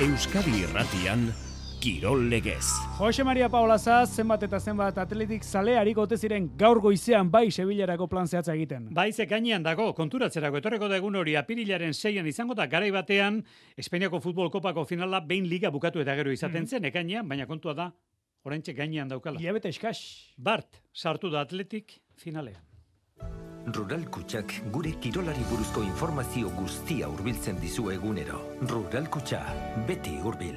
Euskadi Irratian Kirol Legez. Jose Maria Paola Zaz, zenbat eta zenbat atletik zalearik ote ziren gaur goizean bai Sevillarako plan zehatza egiten. Bai ze gainean dago, konturatzerako etorreko da egun hori apirilaren seian izango da garai batean Espainiako futbol kopako finala behin liga bukatu eta gero izaten Mhm. zen, ekainean, baina kontua da, oraintxe gainean daukala. Iabete eskas. Bart, sartu da atletik finalean. Rural Kutxak gure kirolari buruzko informazio guztia hurbiltzen dizu egunero. Rural Kutxa, beti hurbil.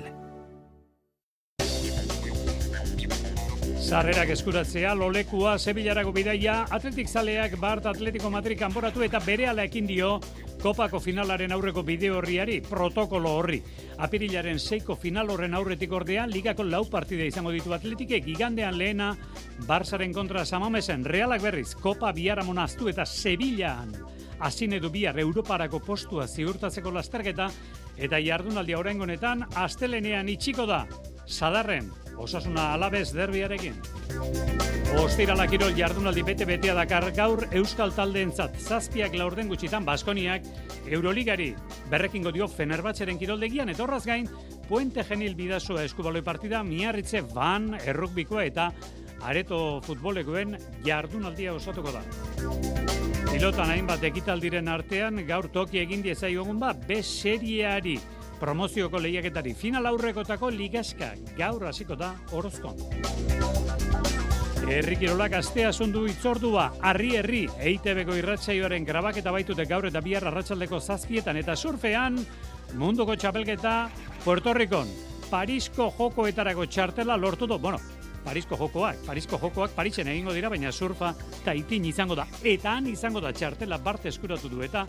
Sarrerak eskuratzea, lolekua, Sevillarako bidaia, atletik zaleak Bart Atletico Madrid kanporatu eta berehala ekin dio Kopako finalaren aurreko bideo horriari, protokolo horri. Apirilaren seiko final horren aurretik ordea, ligako lau partide izango ditu atletike, gigandean lehena, Barsaren kontra Samamesen, Realak berriz, Kopa biharamona aztu eta Sevillaan. Azin edu bihar Europarako postua ziurtatzeko lasterketa, eta jardunaldia oraingo honetan astelenean itxiko da. Sadarren, osasuna alabez derbiarekin. Ostirala kirol jardunaldi bete-betea dakar gaur Euskal taldeentzat zazpiak laurden gutxitan Baskoniak Euroligari berrekingo dio Fenerbahçeren kiroldegian eta horraz gain Puente Genil bidazoa eskubaloi partida miarritze van errukbikoa eta areto futbolekoen jardunaldia osatuko da. Pilotan hainbat ekitaldiren artean gaur toki egin diezaiogun ba B serieari promozioko lehiaketari final aurrekotako ligaska gaur hasiko da Orozkon. Herri Kirolak astea sundu itzordua, harri herri, EITB-ko irratsaioaren grabaketa baitute gaur eta bihar arratsaldeko zazpietan eta surfean, munduko txapelketa Puerto Ricon, Parisko jokoetarako txartela lortu du, bueno, Parisko jokoak, Parisko jokoak Parisen egingo dira, baina surfa taitin izango da. Eta han izango da txartela barte eskuratu du eta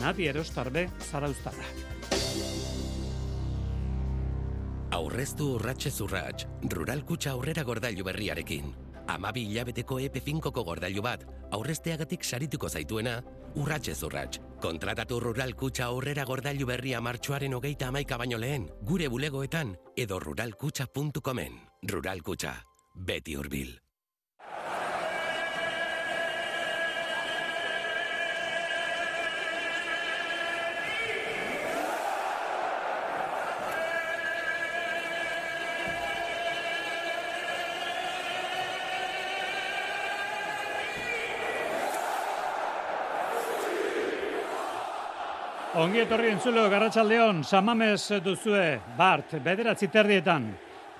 Nati Erostarbe zarauztarra. Aurreztu urratxez urrats, Rural Kutxa aurrera gordailu berriarekin. Amabi hilabeteko EP5ko gordailu bat, aurrezteagatik sarituko zaituena, urratxez urrats. Kontratatu Rural Kutxa aurrera gordailu berria martxoaren hogeita amaika baino lehen, gure bulegoetan edo ruralkutxa.comen. Rural Kutxa, beti hurbil. Ongi etorri entzuleo garratxaldeon, samames duzue, Bart, bederatzi terdietan.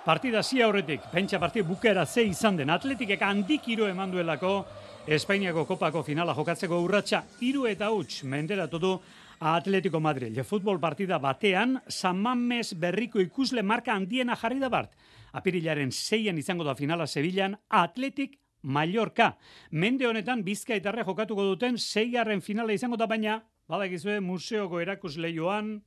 Partida zi aurretik, pentsa partida bukera ze izan den, atletikek handik iru eman duelako, Espainiako kopako finala jokatzeko urratsa hiru eta huts menderatu du Atletico Madrid. Futbol partida batean, Samames berriko ikusle marka handiena jarri da Bart. Apirilaren zeian izango da finala Sevillan, Atletik Mallorca. Mende honetan Bizkaitarre jokatuko duten seigarren finala izango da baina, badakizue museoko erakusleioan,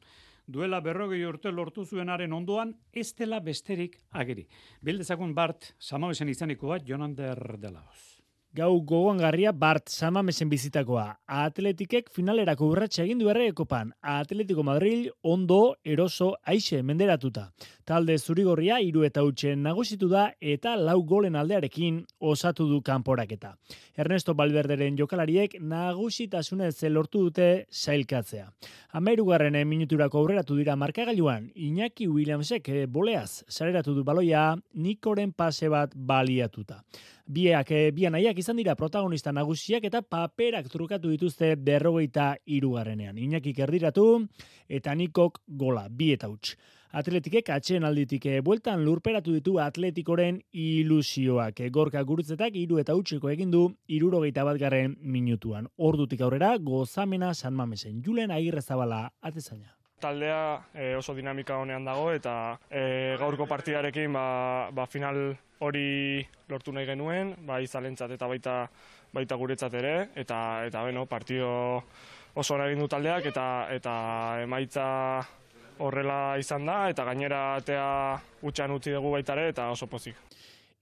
duela berrogei urte lortu zuenaren ondoan, ez dela besterik ageri. Bildezakun Bart, Samamesen izaniko bat, Jonander Delaoz. Gau gogoangarria Bart Samamesen bizitakoa. Atletikek finalerako urratsa egin du erre ekopan. Atletico Madrid ondo eroso aixe menderatuta. Talde zurigorria hiru eta utxen nagusitu da eta lau golen aldearekin osatu du kanporaketa. Ernesto Valverderen jokalariek nagusitasunez lortu dute sailkatzea. Amairugarren minuturako aurreratu dira markagailuan, Iñaki Williamsek eh, boleaz sareratu du baloia Nikoren pase bat baliatuta. Biak, eh, bian nahiak izan dira protagonista nagusiak eta paperak trukatu dituzte berrogeita irugarrenean. Iñakik erdiratu eta Nikok gola, bi eta huts. Atletikek atxeen alditik eh, bueltan lurperatu ditu atletikoren ilusioak. Eh, Gorka gurutzetak iru eta utxeko egin du irurogeita bat garren minutuan. Ordutik aurrera gozamena San Mamesen. Julen Agirre Zabala atezaina. Taldea e, oso dinamika honean dago eta e, gaurko partidarekin ba, ba final hori lortu nahi genuen, bai zalentzat eta baita baita guretzat ere eta eta bueno, partido oso ona egin du taldeak eta eta emaitza horrela izan da eta gainera atea utxan utzi dugu baita ere eta oso pozik.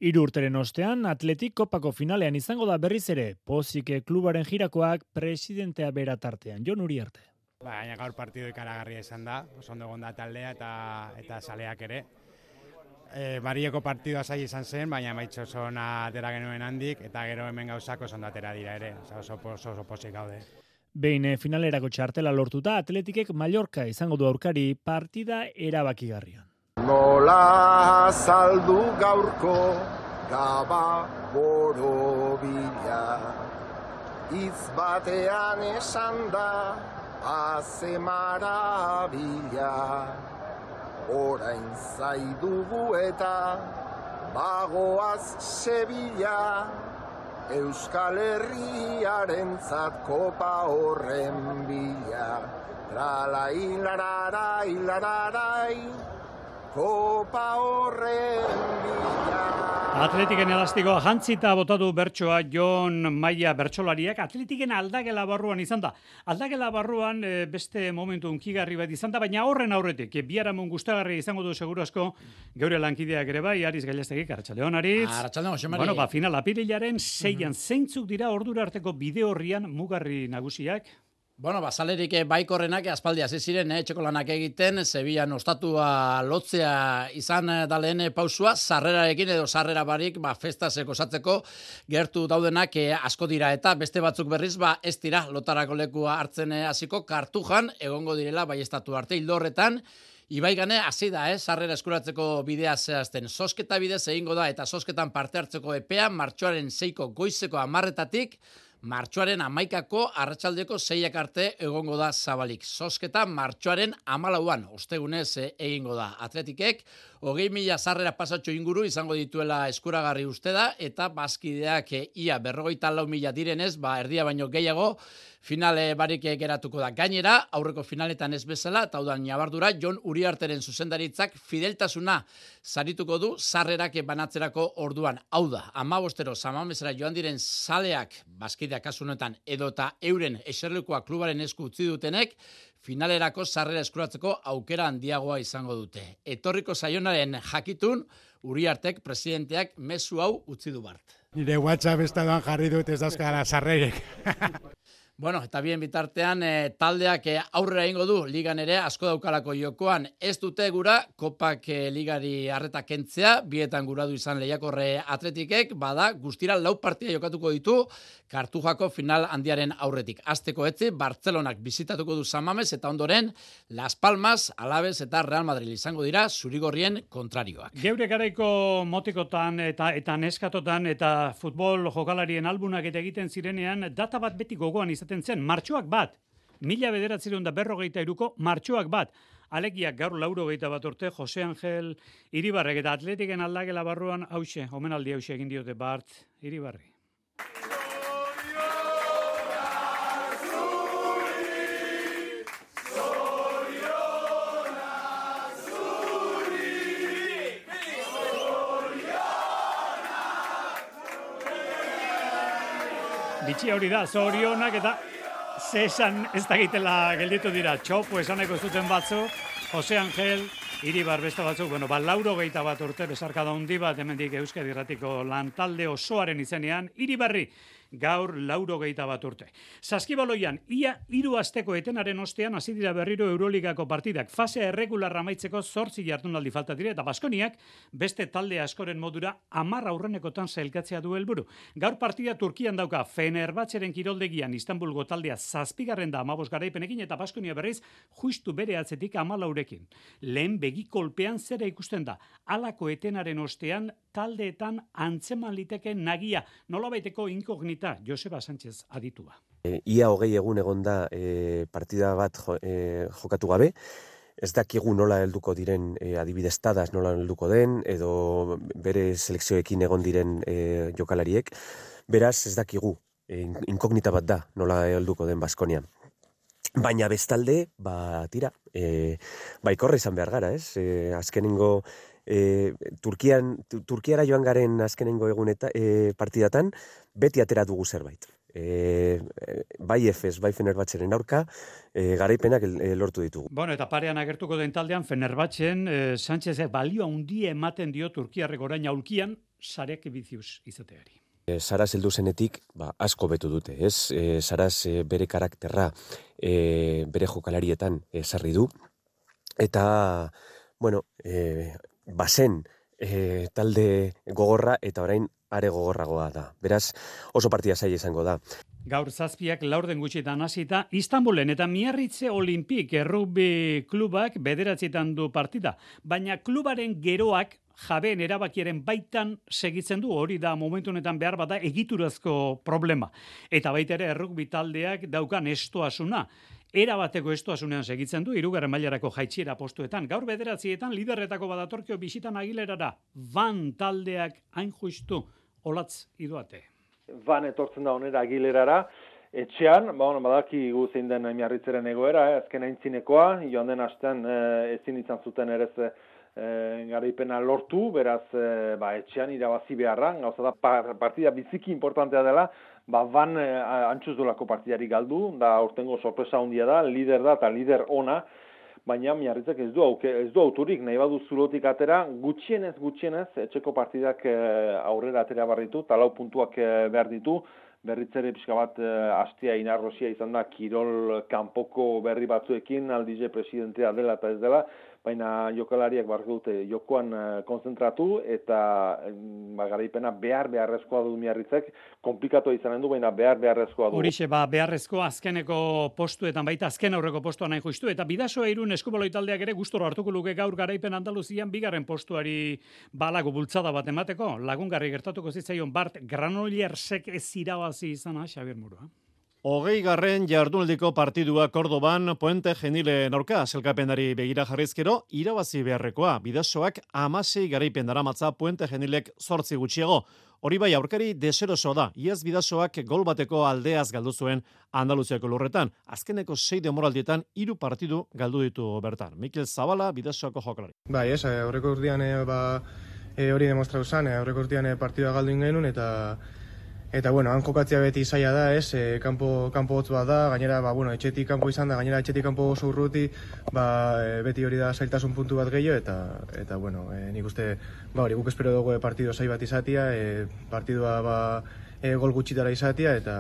Hiru urteren ostean, Atletik kopako finalean izango da berriz ere, pozik klubaren jirakoak presidentea bera tartean, Jon Uriarte. Baina gaur partido ikaragarria izan da, oso ondo egon da taldea eta eta saleak ere. E, Marieko partidua zai izan zen, baina maitxo oso atera genuen handik, eta gero hemen gauzako oso ondo atera dira ere, oso, oso, oso, oso posik gaude. Behin eh, finalerako txartela lortuta, atletikek Mallorca izango du aurkari partida erabakigarrian. Nola saldu gaurko gaba boro bila Itz batean esan da haze marabila Orain zaidugu eta bagoaz Sevilla Euskal Herriaren kopa horren bila. Trala hilarara hilararai Kopa horren bila Atletiken elastiko jantzita botatu bertsoa Jon Maia bertsolariak Atletiken aldagela barruan izan da. Aldagela barruan eh, beste momentu unkigarri bat izan da, baina horren aurretik, e, biaramon gustagarri izango du seguru asko geure lankideak ere bai, Ariz Gailestegik, Arratxaldeon, Ariz. Arratxaldeon, Xemari. Bueno, ba, final apirilaren seian, zeintzuk dira ordura arteko bide horrian mugarri nagusiak? Bueno, bazalerik eh, baikorrenak aspaldi hasi ziren eh, etxeko egiten, Sevillan ostatua lotzea izan eh, da lehen pausua, sarrerarekin edo sarrera barik, ba, festaseko satzeko gertu daudenak eh, asko dira eta beste batzuk berriz, ba, ez dira lotarako lekua hartzen eh, hasiko kartujan, egongo direla, bai estatu arte hildo horretan, Ibai gane, hasi da, eh? sarrera eskuratzeko bidea zehazten. Sosketa bidez egingo da eta sosketan parte hartzeko epea, martxoaren zeiko goizeko amarretatik, Martxoaren amaikako arratsaldeko zeiak arte egongo da zabalik. Sosketa martxoaren amalauan, ostegunez eh, egingo da. Atletikek, hogei mila zarrera pasatxo inguru izango dituela eskuragarri uste da, eta bazkideak eh, ia berrogeita lau mila direnez, ba, erdia baino gehiago, finale barik geratuko da. Gainera, aurreko finaletan ez bezala, eta udan nabardura, Jon Uriarteren zuzendaritzak fideltasuna zarituko du sarrerak banatzerako orduan. Hau da, ama bostero, samamezera joan diren saleak, bazkideak asunetan, edo eta euren eserlekoa klubaren esku utzi dutenek, finalerako sarrera eskuratzeko aukera handiagoa izango dute. Etorriko saionaren jakitun, Uriartek presidenteak mezu hau utzi du bart. Nire WhatsApp estadoan jarri dut ez dauzkara sarrerek. Bueno, eta bien bitartean e, taldeak e, aurrera ingo du ligan ere asko daukalako jokoan ez dute gura kopak e, ligari harreta kentzea, bietan gura du izan lehiakorre atletikek, bada guztira lau partia jokatuko ditu kartujako final handiaren aurretik. Azteko etzi, Bartzelonak bizitatuko du Samamez eta ondoren Las Palmas, Alabez eta Real Madrid izango dira zurigorrien kontrarioak. Geure garaiko motikotan eta eta neskatotan eta futbol jokalarien albunak eta egiten zirenean data bat beti gogoan izan izaten zen, martxoak bat, mila bederatzeron da berrogeita iruko, martxoak bat, alekiak gaur lauro geita bat urte, Jose Angel Iribarrek eta atletiken aldagela barruan, hause, omenaldi hause egin diote Bart Iribarri. Bitxi hori da, zorionak eta zesan ez da gitela gelditu dira. Txopu esaneko zuten batzu, Jose Angel, Iribar beste batzuk, bueno, ba, lauro geita bat urte, besarka da hundi bat, hemendik Euskadi Ratiko lantalde osoaren izenean, Iribarri, gaur lauro geita bat urte. Saskibaloian, ia hiru asteko etenaren ostean hasi dira berriro Euroligako partidak. Fasea erregularra amaitzeko zortzi jardunaldi falta dire, eta Baskoniak beste talde askoren modura amar aurrenekotan zailkatzea du helburu. Gaur partida Turkian dauka Fenerbahçeren kiroldegian Istanbulgo taldea zazpigarren da amabos garaipenekin eta Baskonia berriz justu bere atzetik amalaurekin. Lehen begikolpean zera ikusten da. Alako etenaren ostean taldeetan antzeman liteke nagia. Nola baiteko inkognita Joseba Sánchez aditua. E, ia hogei egun egon da e, partida bat jo, e, jokatu gabe, ez dakigu nola helduko diren e, adibidez tadas nola helduko den, edo bere selekzioekin egon diren e, jokalariek, beraz ez dakigu e, inkognita bat da nola helduko den Baskonia. Baina bestalde, ba, tira, e, baikorra izan behar gara, ez? E, azkenengo e, Turkian, Turkiara joan garen azkenengo egun eta e, partidatan, beti atera dugu zerbait. E, bai efes, bai Fenerbahçeren aurka, e, garaipenak e, lortu ditugu. Bueno, eta parean agertuko den taldean, Fenerbahçen, e, Sánchez, balioa undia ematen dio Turkiarrek orain aulkian, sarek biziuz izateari. E, Saraz heldu zenetik, ba, asko betu dute, ez? E, Saraz e, bere karakterra, e, bere jokalarietan esarri du, eta, bueno, e, bazen e, talde gogorra eta orain are gogorragoa da. Beraz, oso partida zaila izango da. Gaur zazpiak laurden gutxitan hasita Istanbulen eta Miarritze Olimpik errugbi klubak bederatzitan du partida. Baina klubaren geroak jabeen erabakiaren baitan segitzen du hori da momentu honetan behar bada egiturazko problema. Eta baita ere errugbi taldeak daukan estoasuna. Era bateko estoasunean segitzen du, irugarren mailarako jaitxiera postuetan. Gaur bederatzietan liderretako badatorkio bisitan agilerara. Van taldeak hain justu olatz iduate van etortzen da onera agilerara, etxean, ba, bueno, badaki zein den miarritzeren egoera, eh, azken aintzinekoa, joan den astean eh, ezin izan zuten ere eh, garaipena lortu, beraz, eh, ba, etxean irabazi beharra, gauza da, partida biziki importantea dela, ba, van eh, antxuz partidari galdu, da, urtengo sorpresa handia da, lider da, eta lider ona, baina miarritzek ez du auke, ez du auturik nahi badu zulotik atera gutxienez gutxienez etxeko partidak eh, aurrera atera barritu talau puntuak eh, behar ditu. Berritzere pixka bat e, astia inarrosia izan da Kirol kanpoko berri batzuekin aldize presidentea dela eta ez dela baina jokalariak barko dute jokoan uh, konzentratu eta ba, garaipena behar beharrezkoa du miarritzek, komplikatu izanen du, baina behar beharrezkoa du. Horixe, ba, beharrezkoa azkeneko postuetan baita azken aurreko postuan nahi justu, eta bidasoa irun eskuboloi taldeak ere gustoro hartuko luke gaur garaipen Andaluzian bigarren postuari balago bultzada bat emateko, lagungarri gertatuko zitzaion Bart Granoliersek ez irabazi izana, Xabier Murua. Hogei garren jardunaldiko partidua Kordoban Puente Genile norka zelkapenari begira jarrizkero, irabazi beharrekoa, bidasoak amasei garaipen daramatza Puente Genilek sortzi gutxiago. Hori bai aurkari deseroso da, iaz bidasoak gol bateko aldeaz galdu zuen Andaluziako lurretan. Azkeneko sei demoraldietan hiru partidu galdu ditu bertan. Mikel Zabala bidasoako jokalari. Bai, ez, aurreko urtean e, ba, e, hori demostratu zen, aurreko urtean e, partidua galdu ingenun eta Eta bueno, han jokatzea beti zaila da, ez? E, kanpo kanpo hotz bat da, gainera ba bueno, etxetik kanpo izan da, gainera etxetik kanpo oso urruti, ba, e, beti hori da zailtasun puntu bat gehiago eta eta bueno, e, nik uste ba hori guk espero dugu partido sai bat izatia, e, partidua ba e, gol gutxitara izatia eta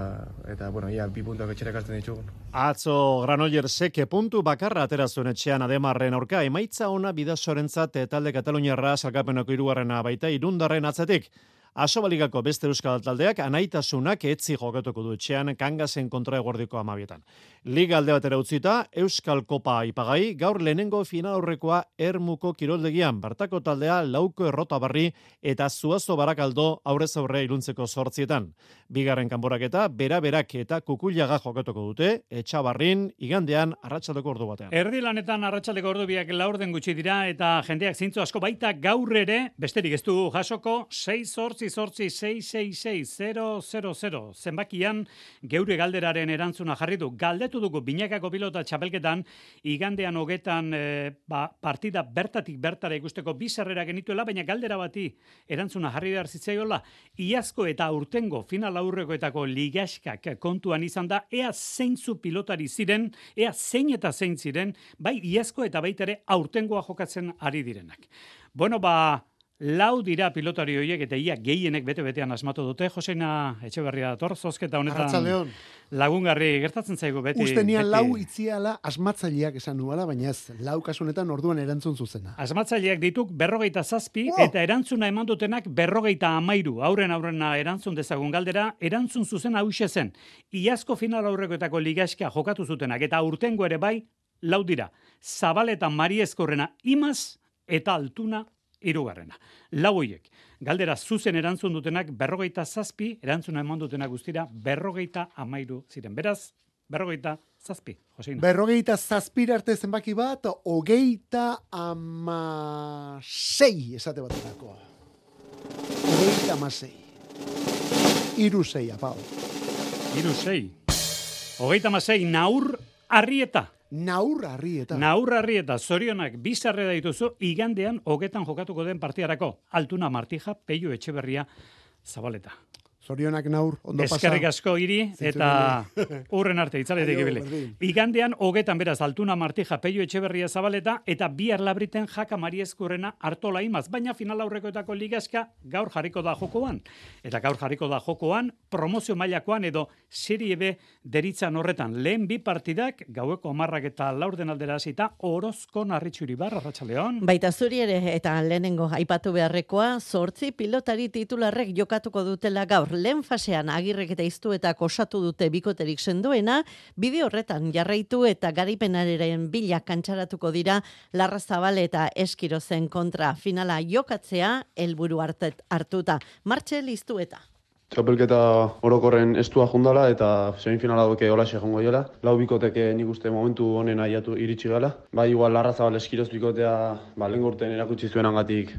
eta bueno, ia bi puntuak etxera ekartzen ditugun. Atzo Granoller seke puntu bakarra atera zuen etxean ademarren aurka emaitza ona bidasorentzat talde Kataluniarra salkapenoko hirugarrena baita irundarren atzetik. Asobaligako beste euskal taldeak anaitasunak etzi jokatuko du etxean kangasen kontra egordiko amabietan. Liga alde batera utzita, Euskal Kopa ipagai, gaur lehenengo final horrekoa ermuko kiroldegian, bartako taldea lauko errota barri eta zuazo barakaldo aurrez aurre iluntzeko sortzietan. Bigarren kanboraketa, bera berak eta kukuliaga jokatuko dute, etxabarrin, igandean, arratsaldeko ordu batean. Erdi lanetan arratsaldeko ordu biak laurden gutxi dira eta jendeak zintzu asko baita gaur ere, besterik ez du jasoko, 6 sortzi sortzi zenbakian geure galderaren erantzuna jarri du. Galdetu dugu binakako pilota txapelketan igandean hogetan e, ba, partida bertatik bertara ikusteko bizarrera genituela, baina galdera bati erantzuna jarri behar zitzaiola. Iazko eta urtengo final aurrekoetako ligaskak kontuan izan da, ea zeintzu pilotari ziren, ea zein eta zein ziren, bai iazko eta baitere aurtengoa jokatzen ari direnak. Bueno, ba, Lau dira pilotari horiek eta ia gehienek bete-betean asmatu dute. Joseina Etxeberria dator, zozketa honetan lagungarri gertatzen zaigu beti. Uste nian lau itziala asmatzaileak esan nuala, baina ez, lau kasunetan orduan erantzun zuzena. Asmatzaileak dituk berrogeita zazpi eta erantzuna eman dutenak berrogeita amairu. Auren aurrena erantzun dezagun galdera, erantzun zuzen hau zen. Iazko final aurrekoetako ligaskia jokatu zutenak eta urtengo ere bai, lau dira. Zabaletan Mariezkorrena imaz eta altuna irugarrena. Lau hoiek, galdera zuzen erantzun dutenak berrogeita zazpi, erantzuna eman dutenak guztira berrogeita amairu ziren. Beraz, berrogeita zazpi, Joseina. Berrogeita zazpi arte zenbaki bat, hogeita amasei, esate bat erakoa. Hogeita amasei. Iru zei, apau. Iru zei. Hogeita amasei, naur arrieta. Naurra eta. Naurra eta zorionak bizarre dituzu igandean hogetan jokatuko den partiarako. Altuna Martija, Peio Etxeberria, Zabaleta. Zorionak naur, ondo pasa. Eskerrik asko iri, eta urren arte, itzaletik ibile. Igandean, hogetan beraz, altuna martija peio etxeberria zabaleta, eta bi labriten jaka mariezkurrena hartola imaz. Baina final aurrekoetako ligazka gaur jarriko da jokoan. Eta gaur jarriko da jokoan, promozio mailakoan edo serie B deritzan horretan. Lehen bi partidak, gaueko amarrak eta laurden aldera hasita orozko narritxuri barra, Ratxaleon. Baita zuri ere, eta lehenengo aipatu beharrekoa, sortzi pilotari titularrek jokatuko dutela gaur lehen fasean agirrek eta iztuetak osatu dute bikoterik sendoena, bide horretan jarraitu eta garipenaren bila kantxaratuko dira Larra Zabal eta Eskirozen kontra finala jokatzea helburu hartuta. Martxel iztueta. Txapelketa orokorren estua jundala eta semifinala doke hola jongo jola. Lau bikoteke nik uste momentu honen aiatu iritsi gala. Bai, igual larra zabal eskiroz bikotea, ba, lehen erakutsi zuen angatik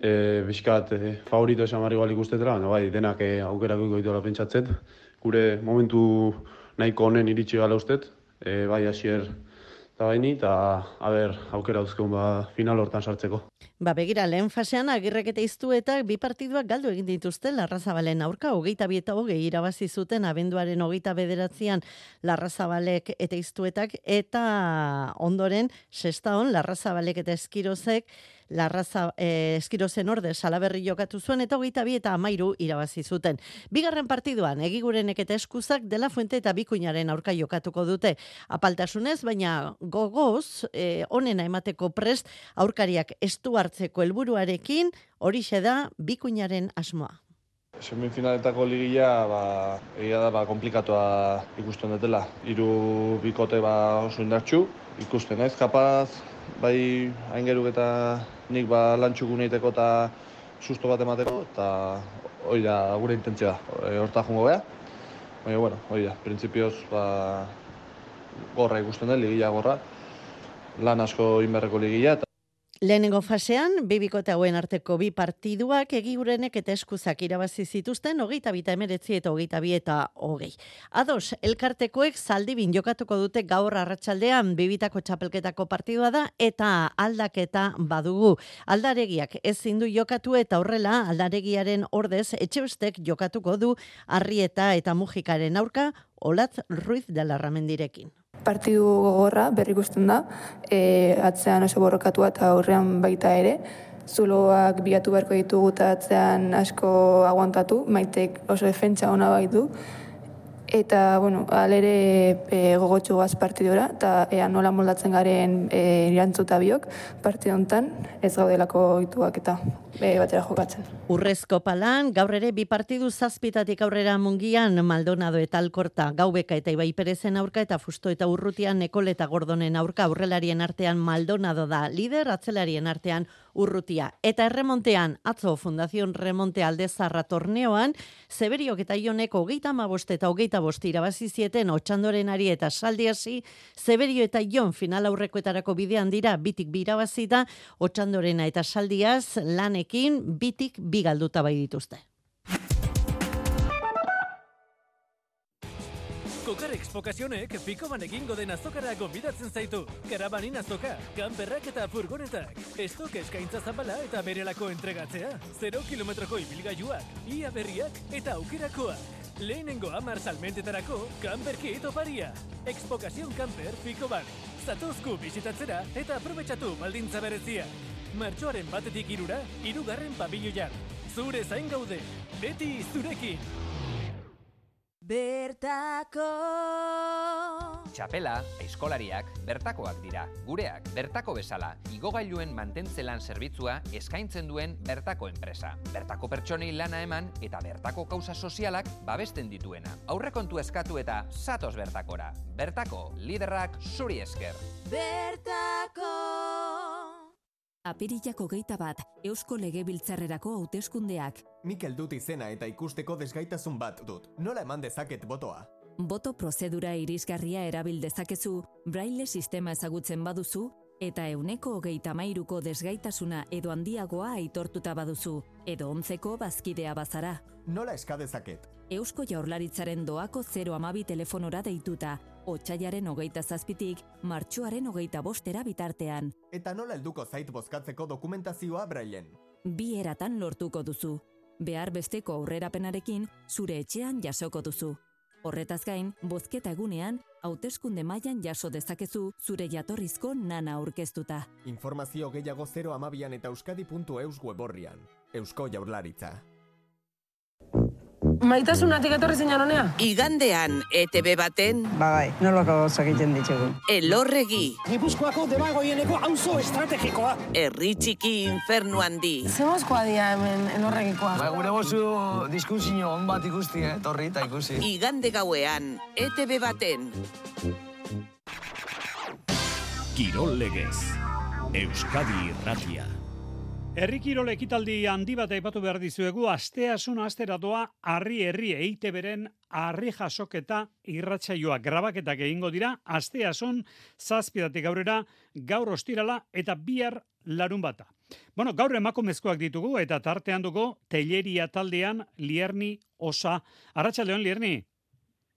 e, bizkat e, favorito esan marri igual ikustetela, no, bai, denak e, aukerako goitola pentsatzet. Gure momentu nahiko honen iritsi gala ustet, e, bai, asier eta baini, eta haber, aukera duzkeun ba, final hortan sartzeko. Ba, begira, lehen fasean agirrek eta iztu eta bi partiduak galdu egin dituzte Larrazabalen aurka, hogeita bi eta hogei irabazi zuten abenduaren hogeita bederatzean Larrazabalek eta iztuetak, eta ondoren, sexta hon, Larrazabalek eta eskirozek, larraza e, eskirozen orde salaberri jokatu zuen eta hogeita bi eta amairu irabazi zuten. Bigarren partiduan, egigurenek eta eskuzak dela fuente eta bikuinaren aurka jokatuko dute. Apaltasunez, baina gogoz, e, onena emateko prest, aurkariak estu hartzeko helburuarekin hori da bikuinaren asmoa. Semifinaletako ligila, ba, egia da, ba, komplikatua ikusten dutela. Hiru bikote ba, oso indartxu, ikusten ez, kapaz, bai aingeruk eta nik ba lantxuku neiteko eta susto bat emateko, eta hori da gure intentzioa, e, horta jungo beha. Baina, bueno, hori da, prinsipioz, ba, gorra ikusten den, ligila gorra, lan asko inberreko ligila, Lehenengo fasean, bibikote hauen arteko bi partiduak egigurenek eta eskuzak irabazi zituzten, hogeita bita emeretzi eta hogeita bi eta hogei. Ados, elkartekoek zaldibin jokatuko dute gaur arratsaldean bibitako txapelketako partidua da eta aldaketa badugu. Aldaregiak ez zindu jokatu eta horrela aldaregiaren ordez etxeustek jokatuko du arrieta eta mujikaren aurka Olatz Ruiz de la Ramendirekin partidu gogorra berri ikusten da, e, atzean oso borrokatu eta aurrean baita ere, zuloak bilatu beharko ditugu eta atzean asko aguantatu, maitek oso defentsa ona bai du, eta, bueno, alere e, gogotxu gaz partidura, eta ea nola moldatzen garen e, irantzuta biok partidontan, ez gaudelako ituak eta e, batera jokatzen. Urrezko palan, gaur ere bi partidu zazpitatik aurrera mungian Maldonado eta Alkorta, Gaubeka eta Ibai Perezen aurka eta Fusto eta Urrutian Nekol eta Gordonen aurka aurrelarien artean Maldonado da, lider atzelarien artean urrutia. Eta erremontean, atzo Fundazion Remonte Aldezarra torneoan, Zeberiok eta Ioneko hogeita amabost eta hogeita bost irabazi zieten otxandoren ari eta saldiasi, Zeberio eta Ion final aurrekoetarako bidean dira bitik birabazita, otxandorena eta saldiaz lanekin bitik bigalduta bai dituzte. Expokazionek piko egingo den azokara gonbidatzen zaitu. Karabanin azoka, kanperrak eta furgonetak. Estok eskaintza zabala eta berelako entregatzea. 0 kilometroko ibilgailuak, ia berriak eta aukerakoak. Lehenengo amar salmentetarako, kanperki etoparia. Expokazion kanper piko bane. Zatozku bizitatzera eta aprobetsatu baldintza berezia. Martxoaren batetik irura, irugarren pabilloian. Zure zain gaude, beti zurekin. Bertako Txapela, aizkolariak, bertakoak dira. Gureak, bertako bezala, igogailuen mantentzelan zerbitzua eskaintzen duen bertako enpresa. Bertako pertsonei lana eman eta bertako kauza sozialak babesten dituena. Aurrekontu eskatu eta satos bertakora. Bertako, liderrak zuri esker. Bertako Apirilako geita bat, Eusko Legebiltzarrerako hauteskundeak. Mikel dut izena eta ikusteko desgaitasun bat dut. Nola eman dezaket botoa? Boto prozedura irisgarria erabil dezakezu, braille sistema ezagutzen baduzu, eta euneko hogeita mairuko desgaitasuna edo handiagoa aitortuta baduzu, edo ontzeko bazkidea bazara. Nola eskadezaket? Eusko Jaurlaritzaren doako 0 amabi telefonora deituta, Otsaiaren hogeita zazpitik, martxoaren hogeita bostera bitartean. Eta nola helduko zait bozkatzeko dokumentazioa brailen? Bi eratan lortuko duzu. Behar besteko aurrerapenarekin zure etxean jasoko duzu. Horretaz gain, bozketa egunean, hauteskunde mailan jaso dezakezu zure jatorrizko nana aurkeztuta. Informazio gehiago 0 amabian eta euskadi.eus weborrian. Eusko jaurlaritza. Maitasunatik etorri zinan honea? Igandean, ETB baten... Ba bai, nolako gauzak egiten ditugu. Elorregi. Gipuzkoako debagoieneko auzo estrategikoa. Herri txiki infernu handi. Zemozkoa dia hemen elorregikoa. Ba, gure gozu diskusio on bat ikusti, eh? Torri eta ikusi. Igande gauean, ETB baten. Kirol legez. Euskadi irratia. Herri kirol ekitaldi handi bat aipatu behar dizuegu, asteasun asteratoa harri herri eite beren harri jasoketa irratsaioa grabaketak egingo dira, asteasun zazpidatik aurrera gaur ostirala eta bihar larun bata. Bueno, gaur emakumezkoak ditugu eta tartean dugu teleria taldean Lierni Osa. Arratsaldeon Lierni.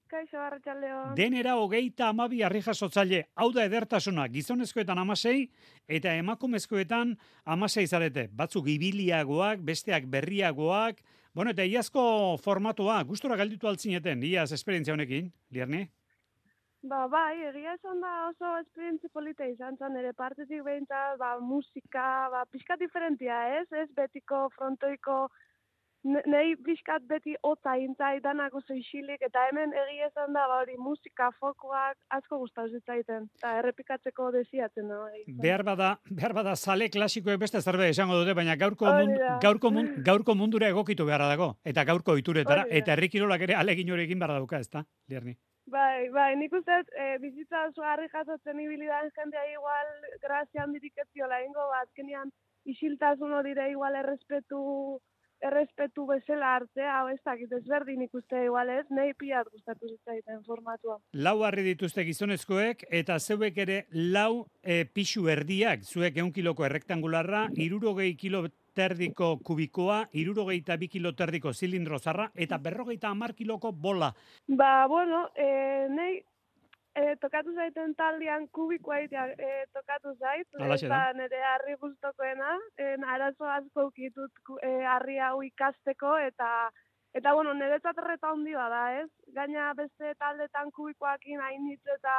Kaixo, Arratxaldeon. Denera hogeita amabi harri jasotzaile, hau da edertasuna, gizonezkoetan amasei, eta emakumezkoetan amasei zarete. Batzuk ibiliagoak, besteak berriagoak, bueno, eta iazko formatua, gustora galditu altzineten, iaz esperientzia honekin, Lierni? Ba, bai, egia esan da oso esperientzia polita izan zen, ere partetik behintzat, ba, musika, ba, pixka diferentia, ez? Ez betiko frontoiko Nei bizkat beti hotza intzai danak oso isilik, eta hemen egia esan da, ba hori musika, fokoak, asko gustatu zitzaiten, eta errepikatzeko desiatzen da. Bai. Behar bada, behar bada zale klasikoek beste zerbait esango dute, baina gaurko, mund, gaurko, mund, gaurko mundura egokitu beharra dago, eta gaurko ituretara, eta herrikirolak ere alegin hori egin behar dauka, ez da, Lierni? Bai, bai, nik uste, e, bizitza oso harri jasotzen ibilidan jendea igual, grazia handirik ez diola ingo, bat, azkenian, isiltasun hori da igual errespetu errespetu bezala hartzea, hau ez dakit ezberdin ikuste igual ez, nahi piat gustatu zitzaiten formatua. Lau harri dituzte gizonezkoek, eta zeuek ere lau e, pixu erdiak, zuek eun kiloko errektangularra, irurogei kilo terdiko kubikoa, irurogei eta bi kilo terdiko zilindro zarra, eta berrogei eta amar kiloko bola. Ba, bueno, e, nahi, e, tokatu zaiten taldean kubikoa itea e, tokatu zait, eta nire harri guztokoena, en arazo asko ukitut e, harri hau ikasteko, eta eta bueno, nire txaterreta ondioa da, ez? Gaina beste taldetan kubikoakin hainitz eta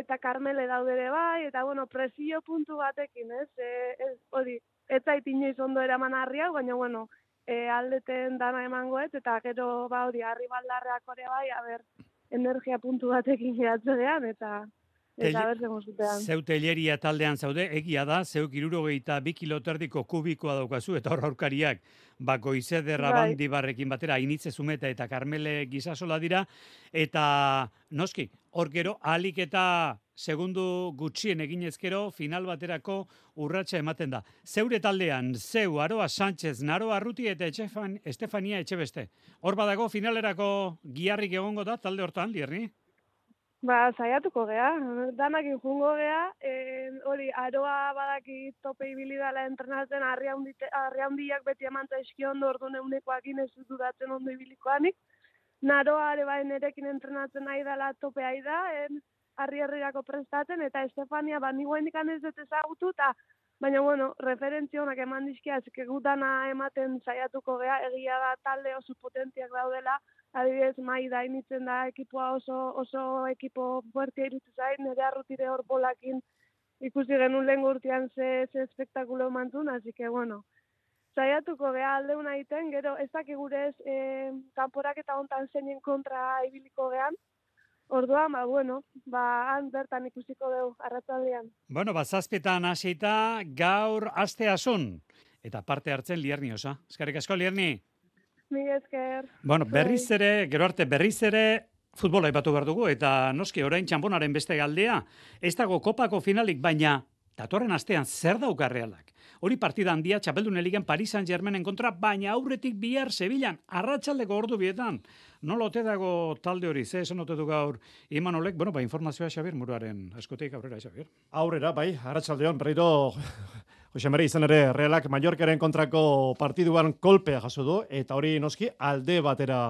eta karmele daudere bai, eta bueno, presio puntu batekin, ez? E, ez hori, ez zait inoiz ondo eraman harri hau, baina bueno, e, aldeten dana emango ez, eta gero ba hori, harri baldarreak ore bai, a ber, energia puntu batekin gehatzean, eta eta berzen. Zeu teleria taldean zaude, egia da, zeu kirurogeita bi kiloterdiko kubikoa daukazu, eta hor aurkariak, bako izederra bai. barrekin batera, initze zumeta eta karmele gizasola dira, eta noski, hor gero, alik eta segundu gutxien egin ezkero, final baterako urratsa ematen da. Zeure taldean, zeu, Aroa Sánchez, Naroa Arruti eta Etxefan, Estefania Etxebeste. Hor badago, finalerako giarrik egongo da, talde hortan, lierni? Ba, saiatuko gea, danak injungo gea, hori, aroa badaki tope ibili dala entrenatzen, arri handiak beti emantza eskion do, ordu neunekoak ez dudatzen ondo ibilikoanik. Naroa ere bai nerekin entrenatzen nahi dela tope ahi da, harri herrirako prestatzen, eta Estefania, ba, ikan ez dut ezagutu, eta baina, bueno, referentzia honak eman dizkia, gutana ematen saiatuko gea, egia da talde oso potentziak daudela, adibidez, mai da initzen da ekipoa oso, oso ekipo fuertia irutu zain, nire arrutire hor bolakin ikusi genuen lehen urtean ze, ze espektakulo emantzun, así que, bueno, saiatuko gea alde egiten, gero ez dakigurez e, kanporak eta hontan zeinen kontra ibiliko gean, Orduan, ba, bueno, ba, han bertan ikusiko dugu, arratzaldean. Bueno, ba, zazpetan hasita gaur aste asun. Eta parte hartzen lierni osa. Eskarrik asko, lierni. Mi esker. Bueno, berriz ere, gero arte berriz ere, futbola ipatu behar dugu, eta noski orain txamponaren beste galdea, ez dago kopako finalik, baina datorren astean zer dauka realak. Hori partida handia txapeldun eligen Paris Saint-Germainen kontra, baina aurretik bihar Sevillan, arratsaldeko ordu bietan. No lote dago talde hori, ze esan ote du gaur Imanolek, bueno, ba, informazioa Xabier Muruaren askoteik aurrera, Xabier. Aurrera, bai, arratsaldeon berriro Jose Mari izan ere Realak Mallorcaren kontrako partiduan kolpea jaso du eta hori noski alde batera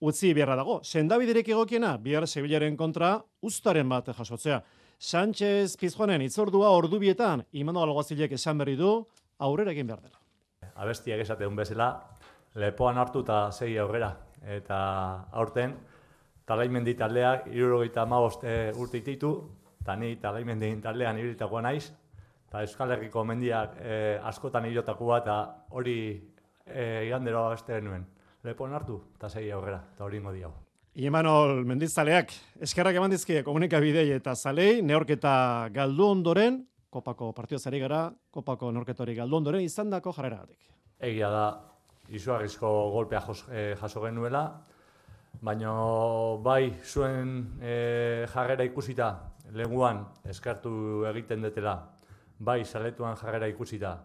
utzi beharra dago. Sendabiderek egokiena bihar Sevillaren kontra ustaren bat jasotzea. Sánchez Pizjuanen itzordua ordubietan Imanol Alguazilek esan berri du aurrera egin behar dela. Abestiak esateun bezala, lepoan hartu eta segi aurrera eta aurten talaimendi taldeak irurogeita amabost e, urte ititu, eta ni talaimendi taldean ibilitakoa naiz, eta Euskal Herriko mendiak e, askotan hilotako eta hori e, igandero beste nuen. lepon hartu, eta sei aurrera, eta hori ingo diago. Imanol Mendizaleak, eskerrak eman dizkie komunikabidei eta zalei, neorketa galdu ondoren, kopako partio zari gara, kopako norketori galdu ondoren, izan dako jarreragatik. Egia da, izugarrizko golpea jos, eh, jaso genuela, baina bai zuen eh, jarrera ikusita, leguan eskartu egiten detela, bai saletuan jarrera ikusita,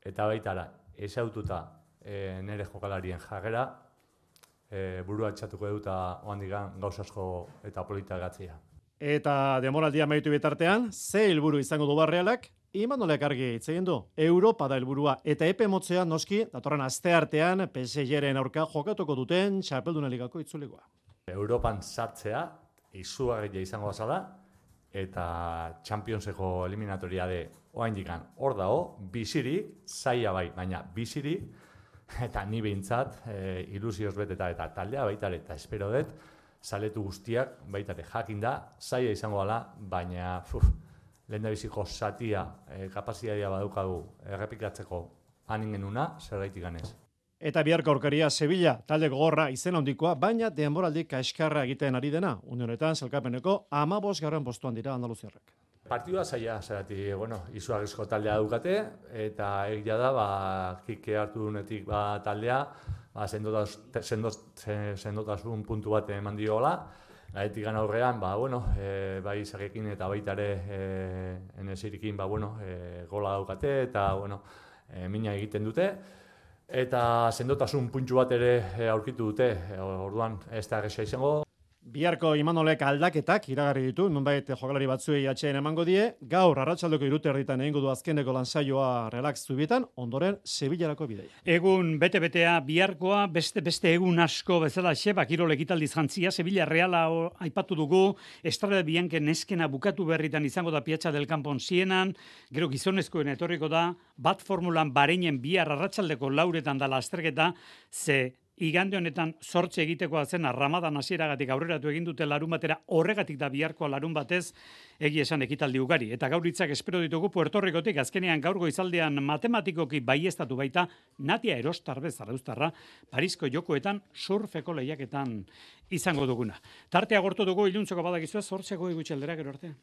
eta baitara, esaututa e, nire jokalarien jarrera, e, burua txatuko eduta oandikan gauzasko eta polita gatzia. Eta demoraldia maitu bitartean, ze helburu izango du barrealak, Imanolek argi hitz egin du. Europa da helburua eta epe motzea noski datorren aste artean PSG-ren aurka jokatuko duten Txapelduna ligako itzulegoa. Europan sartzea izugarria izango bazala eta Championseko eliminatoria de oraindikan hor dago bizirik zaila bai, baina bizirik eta ni behintzat e, ilusioz beteta eta taldea baita ere, eta espero dut, saletu guztiak baita ere jakin da, zaila izango gala, baina fuf, lehen da biziko satia, e, kapazitatea badukagu errepikatzeko hanin genuna, zer ganez. Eta biharko aurkaria Sevilla talde gogorra izen handikoa, baina denboraldik kaiskarra egiten ari dena. Unionetan, zelkapeneko, amabos garran postuan dira Andaluziarrak. Partidua zaila, zerati, bueno, izuagizko taldea dukate, eta egia da, ba, kike hartu dunetik ba, taldea, ba, sendotasun puntu bat eman diola, Gaetik aurrean, ba, bueno, e, bai zagekin eta baita ere e, enesirikin, ba, bueno, e, gola daukate eta, bueno, e, mina egiten dute. Eta sendotasun puntxu bat ere e, aurkitu dute, e, orduan ez da izango. Biharko Imanolek aldaketak iragarri ditu, nonbait jokalari batzuei atxeen emango die, gaur arratsaldeko irute erditan egingo du azkeneko lansaioa relax zubietan, ondoren Sevillarako bideia. Egun bete-betea biharkoa, beste beste egun asko bezala xeba kirol ekitaldi zantzia, Sevilla Reala aipatu dugu, Estrada Bianke neskena bukatu berritan izango da piatxa del kanpon zienan, gero gizonezkoen etorriko da, bat formulan bareinen bihar arratsaldeko lauretan dala azterketa, ze igande honetan sortze egitekoa zen Ramadan hasieragatik aurreratu egin dute larun batera horregatik da biharkoa larun batez egi esan ekitaldi ugari eta gaur hitzak espero ditugu Puerto Ricotik azkenean gaur goizaldean matematikoki baiestatu baita Natia Erostarbe Zarauztarra Parisko jokoetan surfeko lehiaketan izango duguna. Tartea gortu dugu iluntzoko badakizu sortzeko gutxi aldera gero arte.